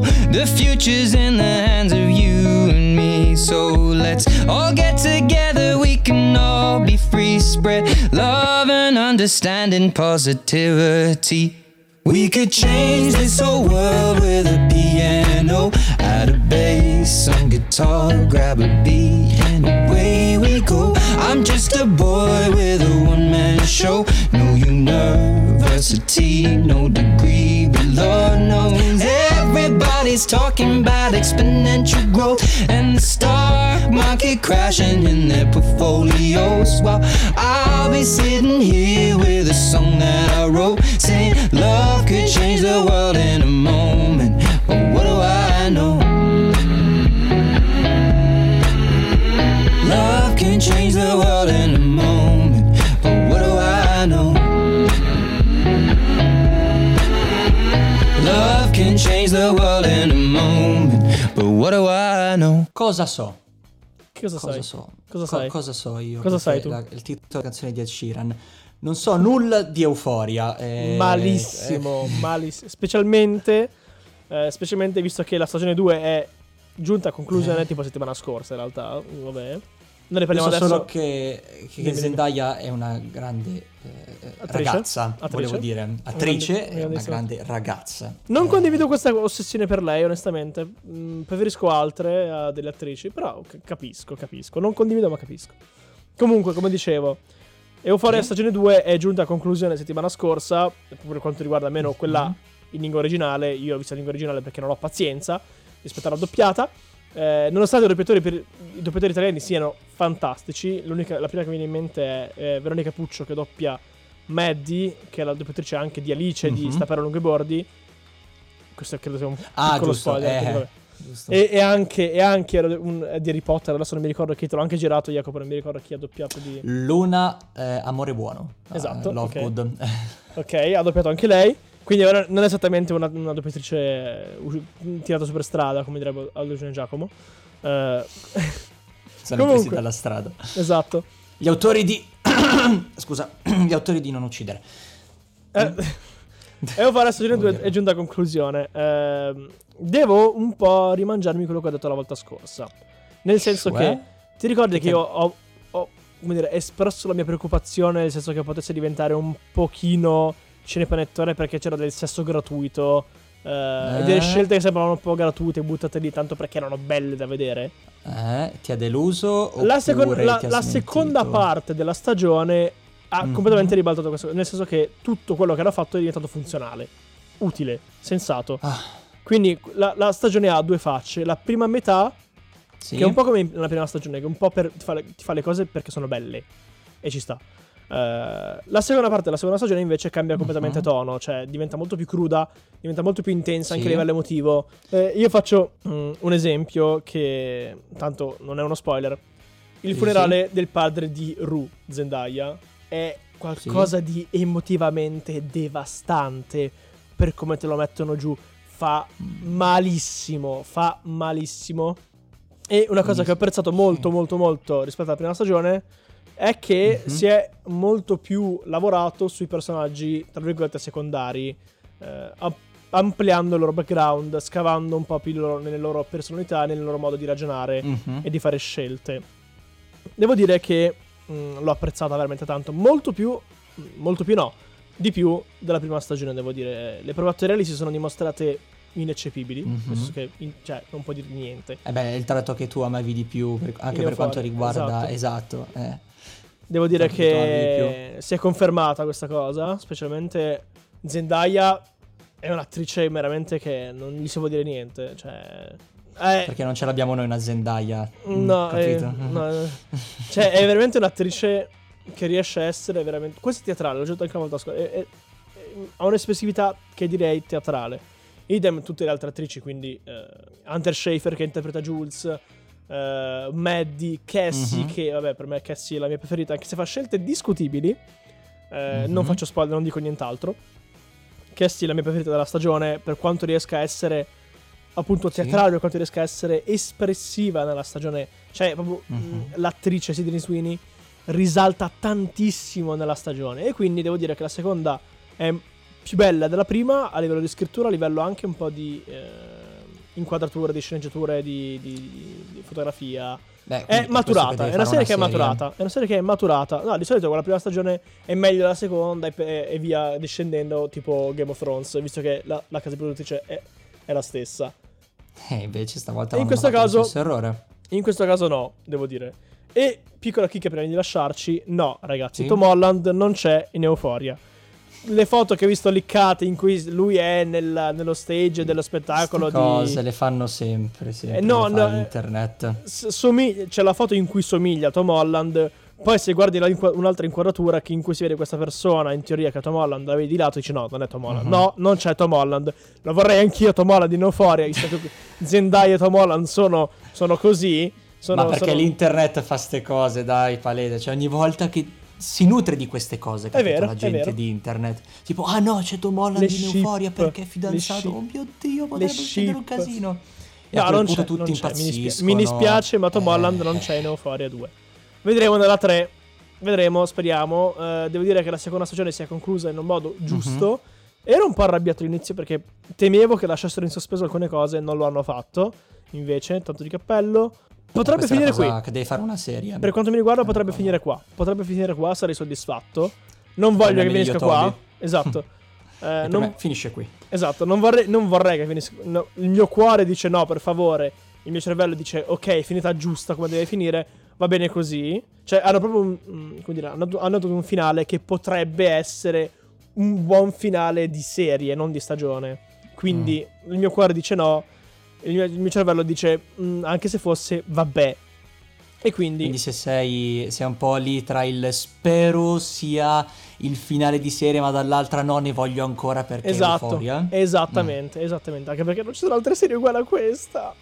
know, the future's in the hands of you and me. So let's all get together, we can all be free. Spread love and understanding, positivity. We could change this whole world with a piano, add a bass, some guitar, grab a beat, and away we go. I'm just a boy with a one man show. No university, no degree, talking about exponential growth and the stock market crashing in their portfolios. While I'll be sitting here with a song that I wrote, saying love could change the world in a moment. What do I know? Cosa so? Che cosa, Cosa sai? so? Cosa Co- sai? cosa so io? Cosa sai tu? la- il titolo della canzone di Ed Sheeran. Non so nulla di Euforia. eh, Malissimo, malissimo. Specialmente, eh, specialmente visto che la stagione 2 è giunta a conclusione tipo settimana scorsa in realtà. Vabbè. Noi ne eh, parliamo so adesso. solo che, che Dimmi, dimmi. Zendaya è una grande eh, Attrice? ragazza, Attrice? volevo dire. Attrice è una grande ragazza. Non Eh, condivido questa ossessione per lei, onestamente. Mm, preferisco altre a delle attrici, però capisco, capisco. Non condivido, ma capisco. Comunque, come dicevo, Euphoria Sì. stagione 2 è giunta a conclusione settimana scorsa, per quanto riguarda almeno quella Mhm. in lingua originale. Io ho visto la lingua originale perché non ho pazienza rispetto alla doppiata. Eh, nonostante i doppiatori, per- i doppiatori italiani siano fantastici, la prima che mi viene in mente è eh, Veronica Puccio che doppia Maddie, che è la doppiatrice anche di Alice di Mhm. Stappare lungo i bordi. Questo credo sia un Ah, piccolo giusto, spoiler. eh. E, e anche, e anche un, di Harry Potter, adesso non mi ricordo chi titolo, ha anche girato Jacopo, non mi ricordo chi ha doppiato di... Luna, eh, amore buono. Esatto, Eh, Lovegood. (laughs) Ok, ha doppiato anche lei. Quindi non è esattamente una, una doppiatrice tirata su per strada, come direbbe Aldo Giacomo. Eh, (laughs) Sono Comunque. presi dalla strada. esatto. Gli autori di... (clears throat) Scusa, (clears throat) gli autori di Non uccidere. Eh, Euphoria stagione 2 Vuol dire. è giunta a conclusione. Ehm, devo un po' rimangiarmi quello che ho detto la volta scorsa. Nel senso Cioè? che ti ricordi che Che- io ho, ho, dire, espresso la mia preoccupazione, nel senso che potesse diventare un pochino cinepanettone perché c'era del sesso gratuito. eh, E delle Eh? scelte che sembravano un po' gratuite, buttate lì tanto perché erano belle da vedere. Eh, ti ha deluso? La, secon- la- la seconda parte della stagione ha Mhm. completamente ribaltato questo. Nel senso che tutto quello che hanno fatto è diventato funzionale, utile, sensato. Ah, Quindi la, la stagione ha due facce. La prima metà, sì. che è un po' come nella prima stagione, che un po' per, ti, fa le, ti fa le cose perché sono belle. E ci sta. Eh, la seconda parte della seconda stagione invece cambia completamente Mhm. tono, cioè diventa molto più cruda, diventa molto più intensa anche Sì. a livello emotivo. Eh, io faccio mm, un esempio che tanto non è uno spoiler. Il Sì, funerale del padre di Ru Zendaya è qualcosa di emotivamente devastante per come te lo mettono giù. Fa malissimo, fa malissimo. E una cosa che ho apprezzato molto, molto, molto rispetto alla prima stagione è che Mhm. si è molto più lavorato sui personaggi, tra virgolette, secondari, eh, am- ampliando il loro background, scavando un po' più loro- nelle loro personalità, nel loro modo di ragionare Mhm. e di fare scelte. Devo dire che mh, l'ho apprezzata veramente tanto, molto più, molto più no, di più della prima stagione, devo dire. Le prove attoriali si sono dimostrate ineccepibili, Mhm. nel senso che in- cioè, non può dire niente. Eh beh, è il tratto che tu amavi di più, per- anche per quanto riguarda... Esatto. eh. Devo dire Tanto che si è confermata questa cosa, specialmente Zendaya è un'attrice veramente che non gli si può dire niente, cioè Eh, Perché non ce l'abbiamo noi una Zendaya. mm, No, eh, capito? (laughs) no, eh. cioè è veramente un'attrice che riesce a essere veramente... Questo è teatrale, l'ho detto anche una volta a scuola. è- è- è- ha un'espressività che direi teatrale. Idem tutte le altre attrici, quindi eh, Hunter Schafer che interpreta Jules, eh, Maddie, Cassie, Mhm. che vabbè per me Cassie è la mia preferita, anche se fa scelte discutibili. Eh, Mhm. Non faccio spoiler, non dico nient'altro. Cassie è la mia preferita della stagione per quanto riesca a essere appunto Sì. teatrale, per quanto riesca a essere espressiva nella stagione. Cioè, proprio Mhm. mh, l'attrice Sidney Sweeney risalta tantissimo nella stagione. E quindi devo dire che la seconda è più bella della prima a livello di scrittura, a livello anche un po' di eh, inquadrature, di sceneggiature, di, di- di fotografia. Beh, È maturata, è una serie che è maturata. È una serie che è maturata. No, di solito con la prima stagione è meglio della seconda e, e via discendendo, tipo Game of Thrones, visto che la, la casa produttrice è, è la stessa. Eh, invece stavolta E in questo caso- errore. In questo caso no, devo dire. E piccola chicca prima di lasciarci, no ragazzi, Sì? Tom Holland non c'è in Euforia. Le foto che ho visto liccate in cui lui è nel- nello stage dello spettacolo Queste cose di... le fanno sempre, sempre Eh, no, no, eh, internet. Somig- c'è la foto in cui somiglia a Tom Holland. Poi se guardi la inqua- un'altra inquadratura in cui si vede questa persona, in teoria che è Tom Holland, la vedi di lato, dici no, non è Tom Holland. Mhm. No, non c'è Tom Holland. Lo vorrei anch'io Tom Holland in Euphoria. Zendaya e Tom Holland sono, sono così. Sono, Ma perché sono- l'internet fa ste cose, dai, palese. Cioè, ogni volta che si nutre di queste cose, capito? vero, la è gente di internet. Tipo, ah no, c'è Tom Holland in Euforia perché è fidanzato. Oh mio Dio, potrebbe succedere un casino. E No, non c'è, non c'è, mi, impazziscono. mi dispiace, ma Tom Eh, Holland non c'è in Euphoria 2. Vedremo nella 3. Vedremo, speriamo. Eh, devo dire che la seconda stagione sia conclusa in un modo Mhm. giusto. Ero un po' arrabbiato all'inizio perché temevo che lasciassero in sospeso alcune cose, non lo hanno fatto. Invece, tanto di cappello. Potrebbe finire cosa qui. Che devi fare una serie. Per quanto mi riguarda, Eh, potrebbe no. finire qua. Potrebbe finire qua, sarei soddisfatto. Non voglio che finisca qua. (laughs) Esatto. (laughs) Eh, non- finisce qui. Esatto, non vorrei, non vorrei che finisse. no, il mio cuore dice no, per favore. Il mio cervello dice ok, finita giusta come deve finire. Va bene così. Cioè, hanno proprio un. mm, come dire, hanno, hanno dato un finale che potrebbe essere un buon finale di serie, non di stagione. Quindi il mio cuore dice no. Il mio, il mio cervello dice "Mm, anche se fosse, vabbè. E quindi. Quindi se sei, sei un po' lì tra il spero sia il finale di serie, ma dall'altra no, ne voglio ancora perché Esatto, Euphoria. esattamente, esattamente. Anche perché non ci sono altre serie uguali a questa.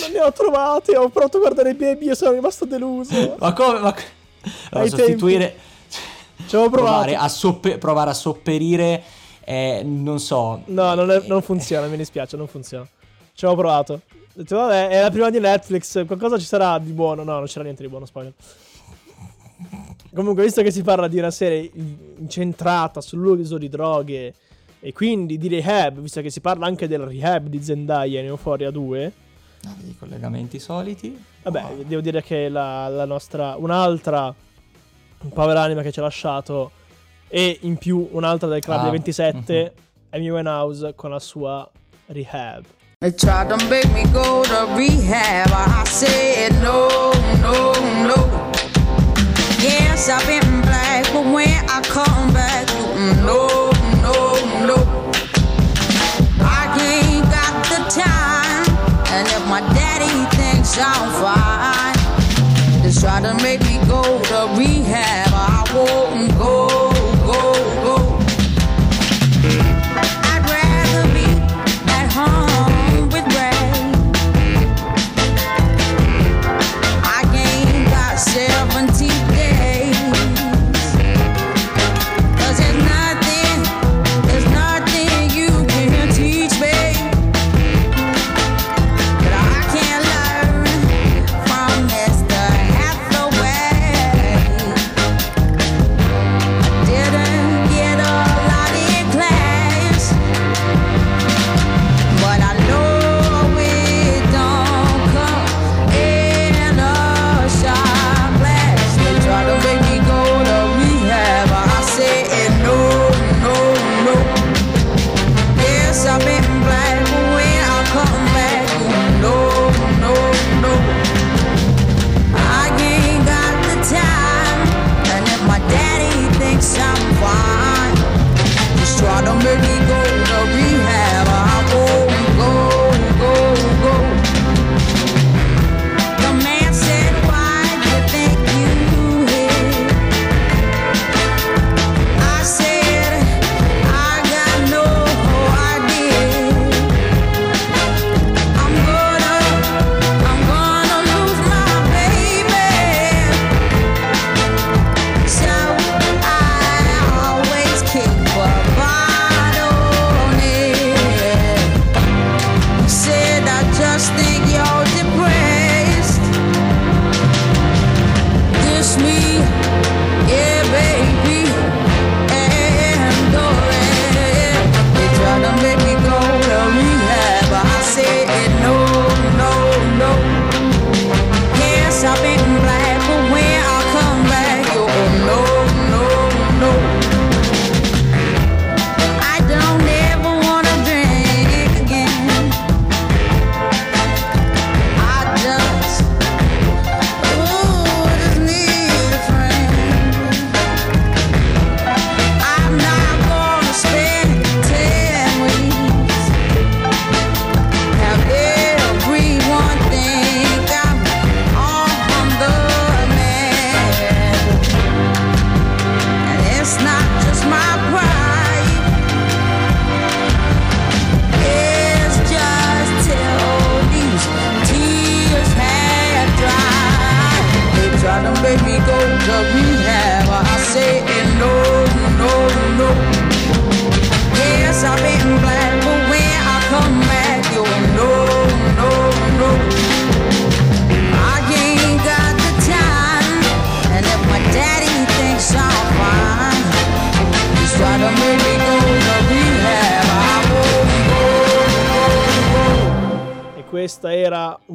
Non ne ho trovate. Ho provato a guardare baby e sono rimasto deluso. Ma come? Ma... Allora, sostituire... Ci avevo provato. Provare a, soppe- provare a sopperire, eh, non so. No, non, è- non funziona, mi dispiace, non funziona. Ci avevo provato. Ho detto, vabbè, è la prima di Netflix, qualcosa ci sarà di buono. No, non c'era niente di buono, spoiler. Comunque, visto che si parla di una serie incentrata sull'uso di droghe e quindi di rehab, visto che si parla anche del rehab di Zendaya in Euphoria 2, No, I collegamenti soliti. vabbè, Oh. devo dire che la, la nostra, un'altra povera anima che ci ha lasciato e in più un'altra del club Ah, dei 27, mhm. Amy Winehouse con la sua rehab. They tried to make me go to rehab. I said no, no, no. Yes, I've been black, but when I come back, mm, no, no, no. I ain't got the time, and if my daddy thinks I'm fine, they try to make me go to rehab. I won't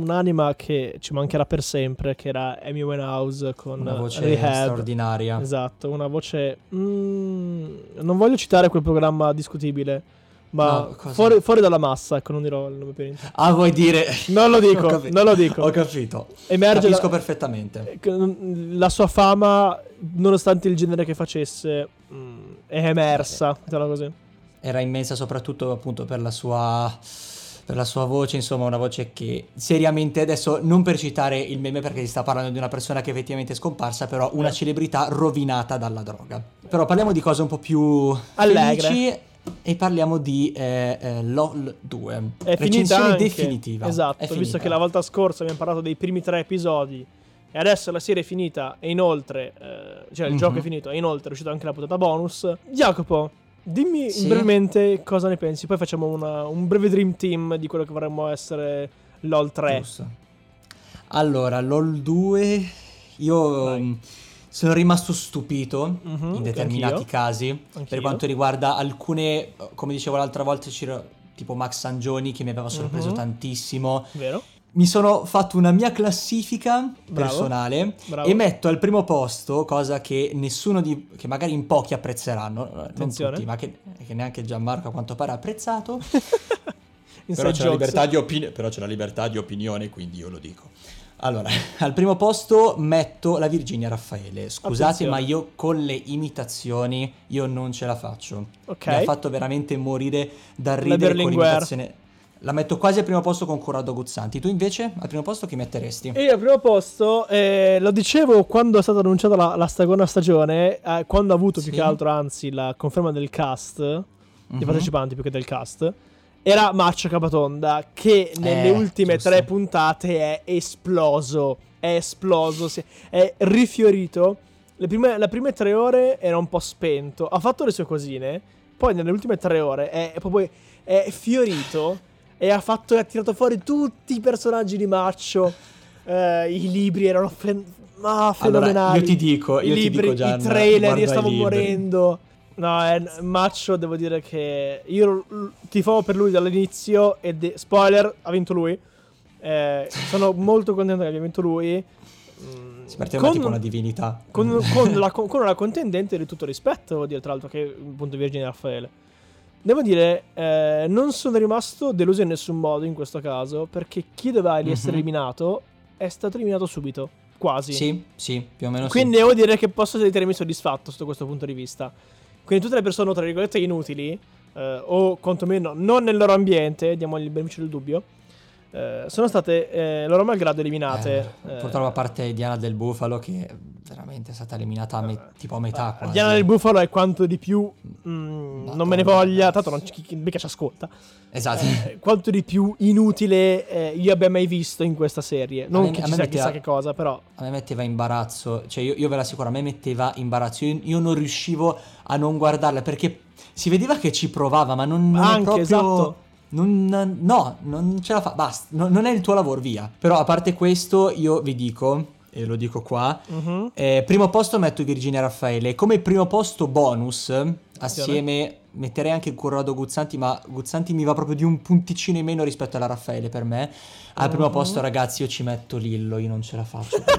un'anima che ci mancherà per sempre, che era Amy Winehouse con Una voce Rehab. straordinaria. Esatto, una voce... mm, non voglio citare quel programma discutibile, ma No, fuori, fuori dalla massa, ecco, non dirò il nome per niente. Ah, vuoi dire... Non lo (laughs) dico, non lo dico. Ho capito. Emerge Capisco la- perfettamente. la sua fama, nonostante il genere che facesse, mm, è emersa, mettiamola così. Era immensa soprattutto appunto per la sua per la sua voce, insomma, una voce che seriamente adesso non per citare il meme perché si sta parlando di una persona che effettivamente è scomparsa, però una Eh. celebrità rovinata dalla droga. Però parliamo di cose un po' più Allegre. felici e parliamo di eh, eh, LOL 2. È finita Recensione anche. definitiva. Esatto, È visto finita. che la volta scorsa abbiamo parlato dei primi tre episodi e adesso la serie è finita e inoltre, eh, cioè il Mhm. gioco è finito e inoltre è uscita anche la puntata bonus. Jacopo, dimmi Sì? brevemente cosa ne pensi, poi facciamo una- un breve dream team di quello che vorremmo essere LOL 3. Giusto. Allora, LOL 2, io Vai. mm, sono rimasto stupito Mhm, in determinati anch'io. casi Anch'io. per quanto riguarda alcune, come dicevo l'altra volta, c'era tipo Max Sangioni che mi aveva sorpreso Mhm. tantissimo. Vero? Mi sono fatto una mia classifica Bravo. personale Bravo. e metto al primo posto, cosa che nessuno di, che magari in pochi apprezzeranno, non Attenzione. tutti, ma che, che neanche Gianmarco a quanto pare ha apprezzato. (laughs) Però c'è, la jokes. libertà di opini- però c'è la libertà di opinione, quindi io lo dico. Allora, (laughs) al primo posto metto la Virginia Raffaele. Scusate, Attenzione. ma io con le imitazioni io non ce la faccio. Ok. Mi ha fatto veramente morire dal ridere con l'imitazione. La metto quasi al primo posto con Corrado Guzzanti. Tu invece al primo posto chi metteresti? Io al primo posto, eh, lo dicevo quando è stata annunciata la, la seconda stagione, eh, quando ha avuto più Sì. che altro, anzi, la conferma del cast, Mhm. dei partecipanti più che del cast, era Marcio Capatonda, che nelle Eh, ultime giusto. tre puntate è esploso, è esploso, è rifiorito. Le prime, le prime tre ore era un po' spento, ha fatto le sue cosine, poi nelle ultime tre ore è, è proprio è fiorito e ha fatto ha tirato fuori tutti i personaggi di Marcio. (laughs) Eh, I libri erano fen- ah, fenomenali. io ti dico, I io ti libri, dico, Gian, i trailer, io i stavo morendo. No, è Maccio, devo dire che io tifavo per lui dall'inizio e de- spoiler, ha vinto lui. Eh, sono (laughs) molto contento che abbia vinto lui. Mm, Si partiva tipo una divinità. con, con (laughs) la, con una contendente di tutto rispetto, devo dire, tra l'altro, che è appunto Virginia Raffaele. Devo dire, eh, non sono rimasto deluso in nessun modo in questo caso, perché chi doveva di essere Mhm. eliminato è stato eliminato subito, quasi. Sì, sì, più o meno Quindi sì. devo dire che posso ritenermi soddisfatto sotto questo punto di vista. Quindi tutte le persone, tra virgolette, inutili, eh, o quantomeno non nel loro ambiente, diamogli il beneficio del dubbio, eh, sono state eh, loro malgrado eliminate. Eh, eh, purtroppo a parte Diana del Bufalo che veramente è stata eliminata a me- tipo a metà quasi. Diana del Bufalo è quanto di più. mm, non me ne voglia, tanto non chi, chi- mica ci ascolta. Esatto. Eh, quanto di più inutile eh, io abbia mai visto in questa serie. Non me- che a ci me sia metteva- chissà che cosa, però. A me metteva imbarazzo, cioè io, io ve l'assicuro, a me metteva imbarazzo, io, io non riuscivo a non guardarla perché si vedeva che ci provava, ma non, non è Anche, proprio... esatto. non- no, non ce la fa, basta, no- non è il tuo lavoro, via. Però a parte questo io vi dico, e lo dico qua, Mhm. eh, primo posto metto Virginia Raffaele, come primo posto bonus, assieme metterei anche Corrado Guzzanti, ma Guzzanti mi va proprio di un punticino in meno rispetto alla Raffaele per me. Al primo posto ragazzi io ci metto Lillo, io non ce la faccio. (laughs)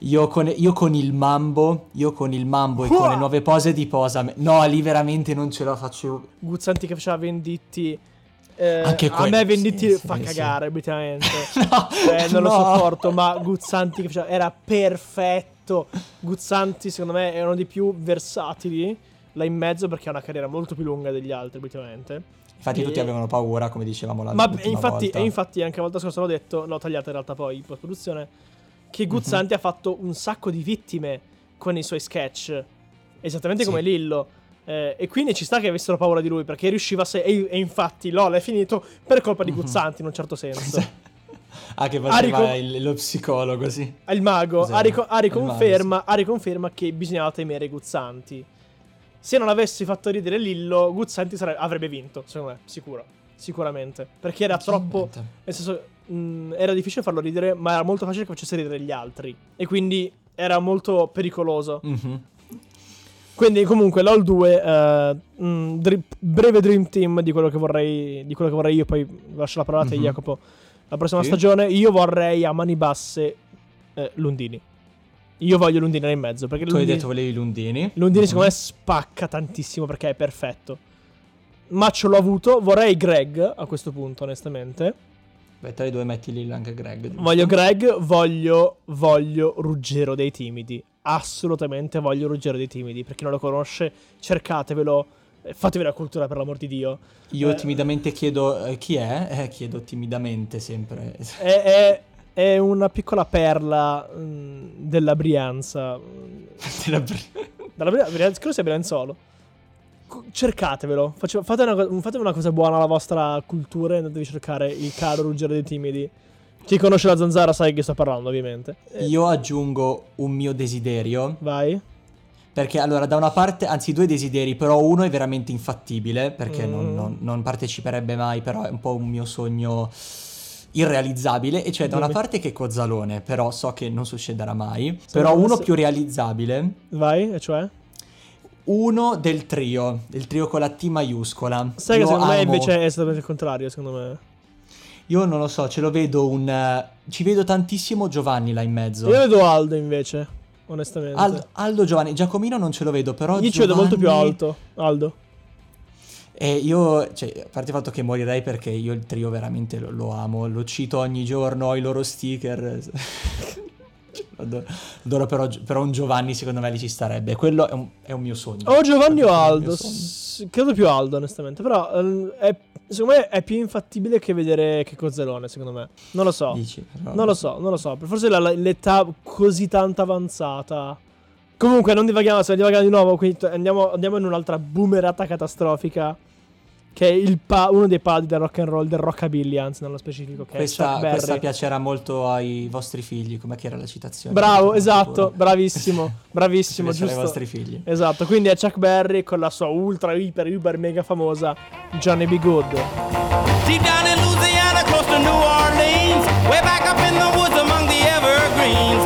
Io con, io con il mambo, io con il mambo e con le nuove pose di posa, no, lì veramente non ce la faccio. Guzzanti che faceva Venditti. Eh, Anche a me Venditti sì, sì, fa sì. cagare, obiettivamente. (laughs) No, Eh, non lo no. sopporto, ma Guzzanti che faceva, era perfetto. Guzzanti, secondo me, è uno dei più versatili là in mezzo perché ha una carriera molto più lunga degli altri, obiettivamente. Infatti E- tutti avevano paura, come dicevamo la Ma infatti, volta. e infatti, anche la volta scorsa l'ho detto, l'ho tagliata in realtà poi in post-produzione, che Mhm. Guzzanti ha fatto un sacco di vittime con i suoi sketch, esattamente Sì. come Lillo. Eh, e quindi ci sta che avessero paura di lui perché riusciva a se- e, e infatti LOL è finito per colpa di Mhm. Guzzanti in un certo senso. (laughs) Ah, che faceva il- lo psicologo, sì. Il mago rico- ha Il riconferma, riconferma che bisognava temere Guzzanti. Se non avessi fatto ridere Lillo, Guzzanti sare- avrebbe vinto, secondo me, sicuro. Sicuramente. Perché era troppo. Nel senso, mh, era difficile farlo ridere, ma era molto facile che facesse ridere gli altri. E quindi era molto pericoloso. Mhm. Quindi, comunque, LOL 2, eh, mh, dri- breve dream team di quello che vorrei, di quello che vorrei io. Poi lascio la parola a te, Mhm. Jacopo. La prossima Sì. stagione io vorrei a mani basse eh, Lundini. Io voglio Lundini in mezzo. Perché Tu hai Lundini, detto volevi Lundini. Lundini Mhm. secondo me spacca tantissimo perché è perfetto. Maccio l'ho avuto, vorrei Greg a questo punto, onestamente. Beh, tra i due metti lì anche Greg. giusto? Voglio Greg, voglio, voglio Ruggero dei Timidi. Assolutamente voglio Ruggero dei Timidi. Per chi non lo conosce, cercatevelo. eh, Fatevi la cultura per l'amor di Dio. Io Eh. timidamente chiedo eh, chi è? Eh, chiedo timidamente sempre. È, è- è una piccola perla mm, della Brianza. (laughs) Della Bri- Dalla Bri- Brianza, credo sia Brianzolo. Cercatevelo. Face- fate, una, co- fate una cosa buona alla vostra cultura e andatevi a cercare il caro Ruggero dei Timidi. Chi conosce la zanzara sa di chi sto parlando, ovviamente. Eh, Io aggiungo un mio desiderio. Vai. Perché allora, da una parte, anzi due desideri, però uno è veramente infattibile, perché non, Mm. non- non parteciperebbe mai, però è un po' un mio sogno irrealizzabile. E cioè, da una parte che Cozzalone, però so che non succederà mai. Se però non uno se- più realizzabile, Vai, e cioè? uno del trio, del trio con la T maiuscola. Sai che secondo me amo- invece è esattamente il contrario, secondo me. Io non lo so, ce lo vedo un... eh, ci vedo tantissimo Giovanni là in mezzo. Io vedo Aldo invece, onestamente. Al- Aldo Giovanni, Giacomino non ce lo vedo, però Io ci vedo molto più Giovanni- alto, Aldo. E io, cioè, a parte il fatto che morirei perché io il trio veramente lo, lo amo, lo cito ogni giorno, ho i loro sticker. Adoro, però, però un Giovanni secondo me lì ci starebbe. Quello è un, è un mio sogno. O Giovanni o Aldo. S- credo più Aldo, onestamente. Però ehm, è- secondo me è più infattibile che vedere che Cozzalone, secondo me. Non lo so. Dici, Non lo so, non lo so. Forse la- l'età così tanto avanzata. Comunque, non divaghiamo, se divaghiamo di nuovo. Quindi andiamo, andiamo in un'altra boomerata catastrofica. Che è il pa- uno dei padri del rock and roll, del rockabilly, anzi, nello specifico. Che Questa, questa piacerà molto ai vostri figli, come che era la citazione? Bravo, esatto, bravissimo, (laughs) bravissimo, Piacerà ai giusto. vostri figli. Esatto, quindi è Chuck Berry con la sua ultra, iper, uber, mega famosa Johnny B. Good. Deep down in Louisiana, close to New Orleans, way back up in the woods among the evergreens,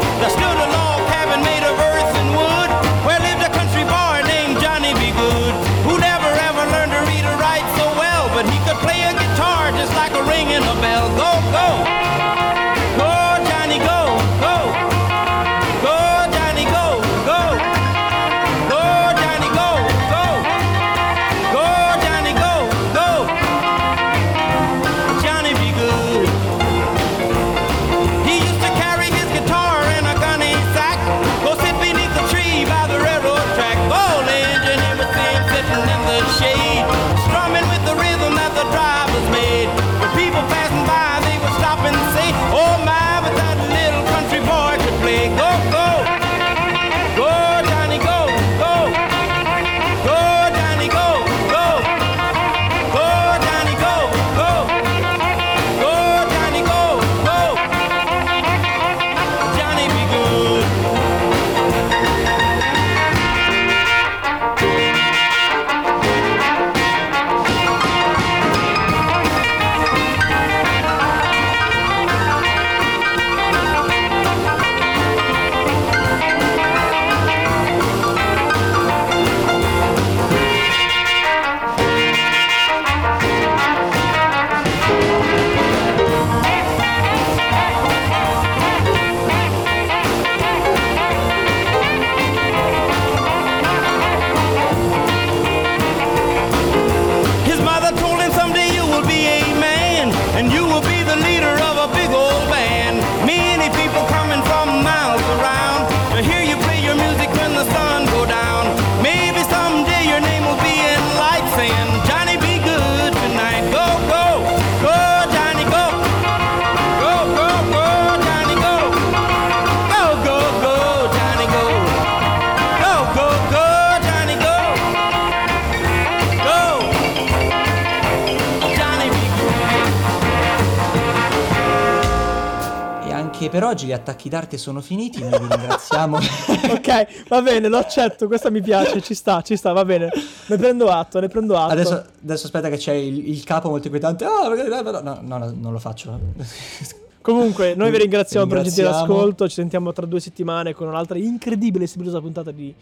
oggi gli attacchi d'arte sono finiti, noi vi ringraziamo. (laughs) ok, va bene, lo accetto, questa mi piace, ci sta, ci sta, va bene. Ne prendo atto, ne prendo atto. Adesso, adesso aspetta che c'è il, il capo molto inquietante. Ah, no, no, no, no, non lo faccio. (laughs) Comunque, noi vi ringraziamo per il gentile Ringraziamo. ascolto. Ci sentiamo tra due settimane con un'altra incredibile e stilosa puntata di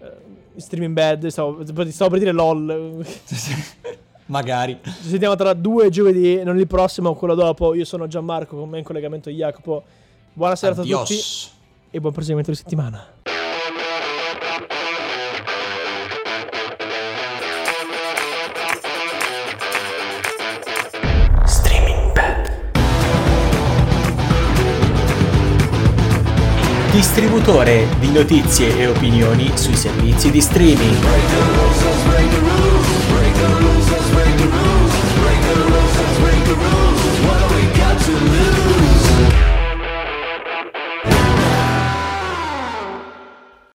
eh, Streaming Bad. Stavo, stavo per dire LOL. Magari. Ci sentiamo tra due giovedì, non il prossimo, quello dopo. Io sono Gianmarco, con me in collegamento Jacopo. Buonasera a tutti Adios. e buon proseguimento di settimana. Distributore di notizie e opinioni sui servizi di streaming.